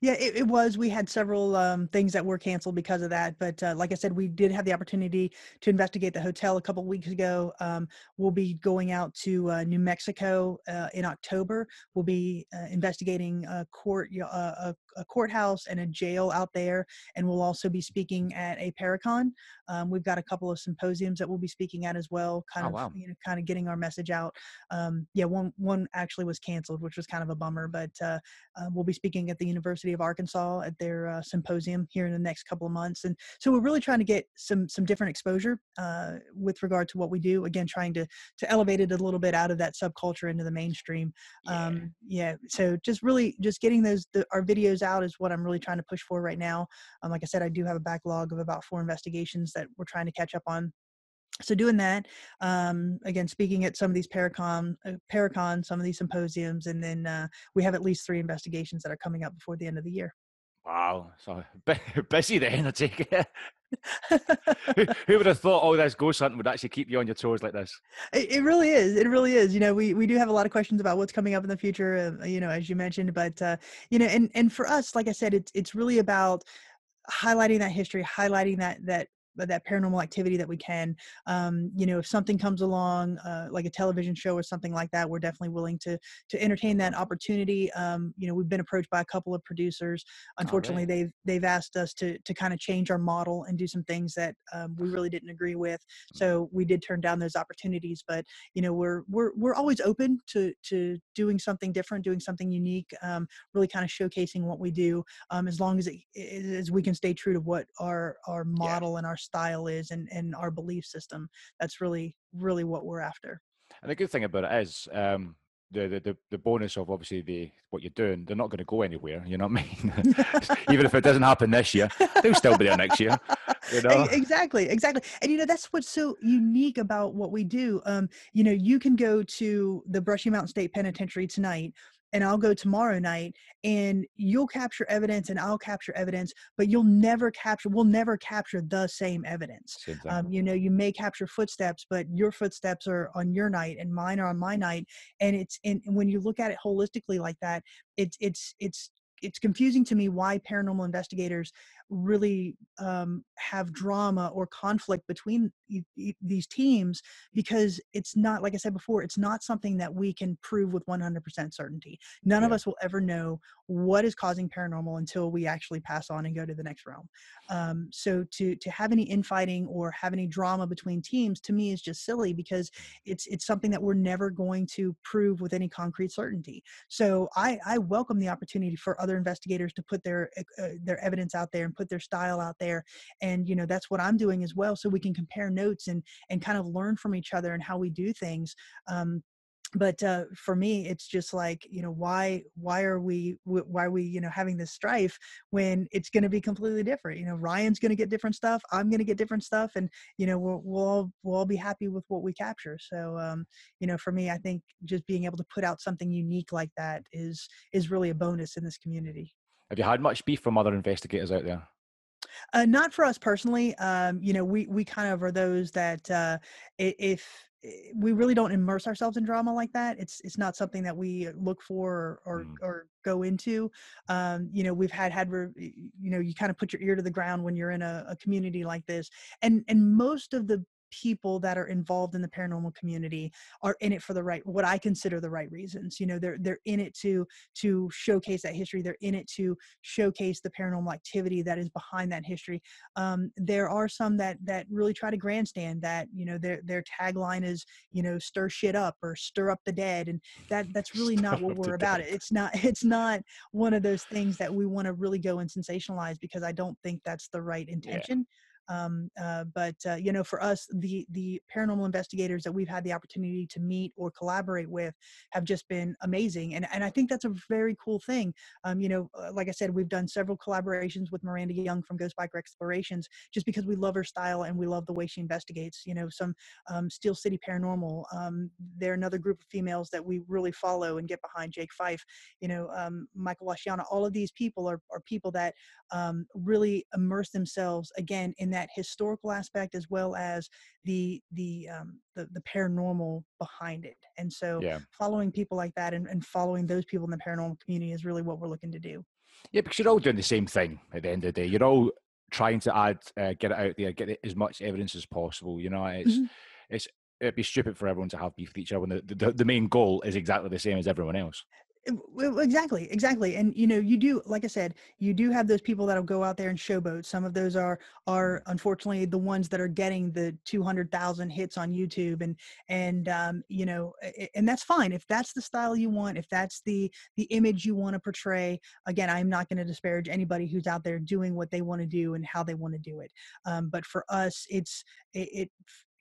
Yeah, it, it was. We had several um, things that were canceled because of that. But uh, like I said, we did have the opportunity to investigate the hotel a couple weeks ago. Um, we'll be going out to uh, New Mexico uh, in October. We'll be uh, investigating a court, uh, a, a, courthouse and a jail out there, and we'll also be speaking at a Paracon. Um, we've got a couple of symposiums that we'll be speaking at as well. Kind oh, of, wow. you know, kind of getting our message out. Um, yeah, one one actually was canceled, which was kind of a bummer. But uh, we'll be speaking at the University University of Arkansas at their uh, symposium here in the next couple of months, and so we're really trying to get some some different exposure uh, with regard to what we do. Again, trying to to elevate it a little bit out of that subculture into the mainstream. Yeah. Um, yeah. So just really just getting those the, our videos out is what I'm really trying to push for right now. Um, like I said, I do have a backlog of about four investigations that we're trying to catch up on so doing that um, again speaking at some of these paracon uh, paracon some of these symposiums and then uh, we have at least three investigations that are coming up before the end of the year Wow, so busy then, I take it. who, who, would have thought all this ghost hunting would actually keep you on your toes like this? It, it, really is. It really is. You know, we, we do have a lot of questions about what's coming up in the future, uh, you know, as you mentioned, but, uh, you know, and, and for us, like I said, it's, it's really about highlighting that history, highlighting that, that that paranormal activity that we can um, you know if something comes along uh, like a television show or something like that we're definitely willing to to entertain that opportunity um, you know we've been approached by a couple of producers unfortunately they've they've asked us to to kind of change our model and do some things that um, we really didn't agree with mm. so we did turn down those opportunities but you know we're we're we're always open to to doing something different doing something unique um, really kind of showcasing what we do um, as long as it as we can stay true to what our our model yeah. and our style is and, and our belief system. That's really, really what we're after. And the good thing about it is, um, the, the the bonus of obviously the what you're doing, they're not going to go anywhere. You know what I mean? Even if it doesn't happen this year, they'll still be there next year. You know? Exactly, exactly. And you know that's what's so unique about what we do. Um, you know, you can go to the Brushy Mountain State Penitentiary tonight and I'll go tomorrow night and you'll capture evidence and I'll capture evidence, but you'll never capture, we'll never capture the same evidence. Same um, you know, you may capture footsteps, but your footsteps are on your night and mine are on my night. And it's, and when you look at it holistically like that, it's, it's, it's, it's confusing to me why paranormal investigators really um, have drama or conflict between these teams because it's not like i said before it's not something that we can prove with 100% certainty. None yeah. of us will ever know what is causing paranormal until we actually pass on and go to the next realm. Um, so to to have any infighting or have any drama between teams to me is just silly because it's it's something that we're never going to prove with any concrete certainty. So i i welcome the opportunity for other investigators to put their uh, their evidence out there and put their style out there and you know that's what i'm doing as well so we can compare notes and and kind of learn from each other and how we do things um, but uh, for me it's just like you know why why are we why are we you know having this strife when it's going to be completely different? You know ryan's going to get different stuff i'm going to get different stuff and you know we'll, we'll all we'll all be happy with what we capture so um, you know for me i think just being able to put out something unique like that is is really a bonus in this community have you had much beef from other investigators out there uh, not for us personally. Um, you know, we we kind of are those that uh, if we really don't immerse ourselves in drama like that. It's it's not something that we look for or or, mm. or go into. Um, you know, we've had had you know you kind of put your ear to the ground when you're in a, a community like this, and and most of the people that are involved in the paranormal community are in it for the right what i consider the right reasons you know they're they're in it to to showcase that history they're in it to showcase the paranormal activity that is behind that history. Um, there are some that that really try to grandstand that you know their their tagline is you know stir shit up or stir up the dead and that that's really not what we're about it it's not it's not one of those things that we want to really go and sensationalize because i don't think that's the right intention. yeah um, uh, but uh, you know, for us, the the paranormal investigators that we've had the opportunity to meet or collaborate with have just been amazing, and and I think that's a very cool thing. Um, you know, uh, like I said, we've done several collaborations with Miranda Young from Ghost Biker Explorations, just because we love her style and we love the way she investigates. You know, some um, Steel City Paranormal. Um, they're another group of females that we really follow and get behind. Jake Fife, you know, um, Michael Washiana. All of these people are are people that um, really immerse themselves again in that historical aspect as well as the the um, the, the paranormal behind it. And so, yeah. following people like that and, and following those people in the paranormal community is really what we're looking to do. Yeah, because you're all doing the same thing at the end of the day. You're all trying to add, uh, get it out there, get as much evidence as possible. You know, it's mm-hmm. it's it'd be stupid for everyone to have beef with each other when the, the, the main goal is exactly the same as everyone else Exactly, exactly. And you know, you do, like I said, you do have those people that'll go out there and showboat. Some of those are are unfortunately the ones that are getting the two hundred thousand hits on YouTube, and and um, you know, and that's fine if that's the style you want, if that's the the image you want to portray. Again, I'm not going to disparage anybody who's out there doing what they want to do and how they want to do it. Um, but for us, it's it, it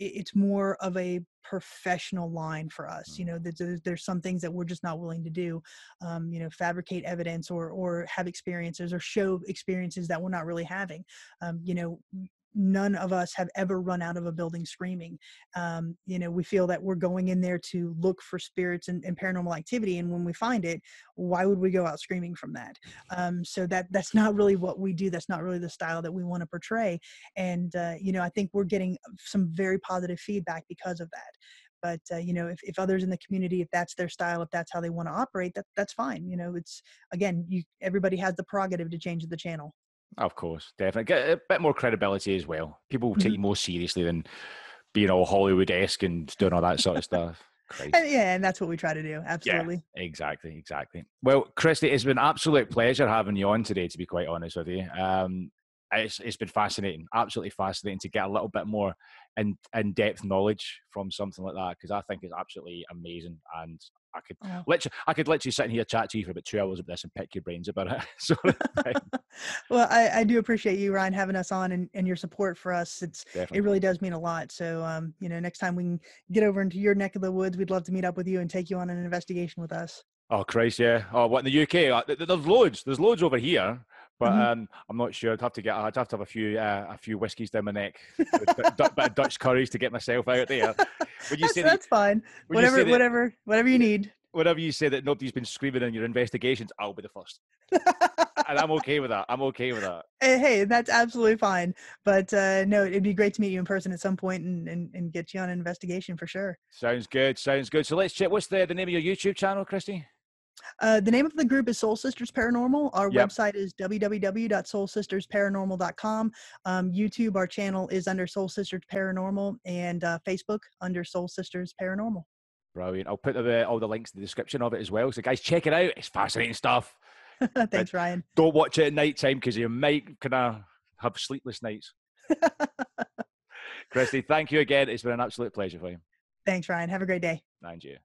it's more of a professional line for us you mm. know there's, there's some things that we're just not willing to do um, you know fabricate evidence or or have experiences or show experiences that we're not really having um, you know none of us have ever run out of a building screaming. Um, you know, we feel that we're going in there to look for spirits and, and, paranormal activity, and when we find it, why would we go out screaming from that? Um, so that that's not really what we do. That's not really the style that we want to portray. And uh, you know, I think we're getting some very positive feedback because of that but uh, you know if, if others in the community if that's their style if that's how they want to operate that that's fine you know it's again you everybody has the prerogative to change the channel of course, definitely. Get a bit more credibility as well. People will take mm-hmm. you more seriously than being all Hollywood esque and doing all that sort of stuff. And, yeah, and that's what we try to do. Absolutely. Yeah, exactly, exactly. Well, Kristy, it's been an absolute pleasure having you on today, to be quite honest with you. Um, it's, it's been fascinating, absolutely fascinating to get a little bit more in, in depth knowledge from something like that because I think it's absolutely amazing. And I could oh. literally, I could literally sit in here chat to you for about two hours about this and pick your brains about it. so, well, I, I, do appreciate you, Ryan, having us on and, and your support for us. It's Definitely. it really does mean a lot. So, um, you know, next time we can get over into your neck of the woods, we'd love to meet up with you and take you on an investigation with us. Oh Christ, yeah. Oh, what in the UK? There's loads. There's loads over here, but mm-hmm. um, I'm not sure. I'd have to get. I'd have to have a few uh, a few whiskies down my neck, a bit of Dutch courage to get myself out there. Would you that's, say that's that, fine? Whatever, that, whatever, whatever you need. Whatever you say that nobody's been screaming in your investigations, I'll be the first. and I'm okay with that. I'm okay with that. Hey, that's absolutely fine. But uh, no, it'd be great to meet you in person at some point and, and, and get you on an investigation for sure. Sounds good. Sounds good. So let's check. What's the, the name of your YouTube channel, Kristy? Uh, the name of the group is Soul Sisters Paranormal. Our yep. website is www.soulsistersparanormal.com. Um, YouTube, our channel is under Soul Sisters Paranormal, and uh, Facebook under Soul Sisters Paranormal. Brilliant. I'll put the, all the links in the description of it as well. So, guys, check it out. It's fascinating stuff. Thanks, but Ryan. Don't watch it at night time because you might kind of have sleepless nights. Kristy, thank you again. It's been an absolute pleasure for you. Thanks, Ryan. Have a great day. And you.